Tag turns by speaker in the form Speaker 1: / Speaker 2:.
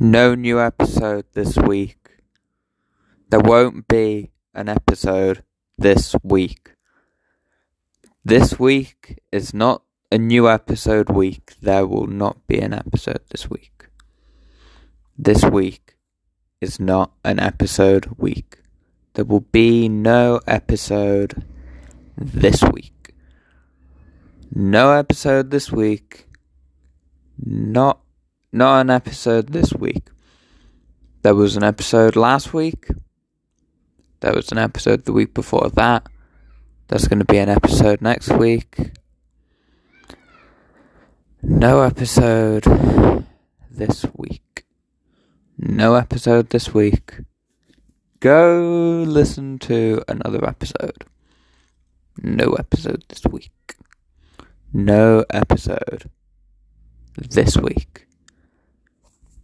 Speaker 1: No new episode this week. There won't be an episode this week. This week is not a new episode week. There will not be an episode this week. This week is not an episode week. There will be no episode this week. No episode this week. Not not an episode this week. There was an episode last week. There was an episode the week before that. There's going to be an episode next week. No episode this week. No episode this week. Go listen to another episode. No episode this week. No episode this week.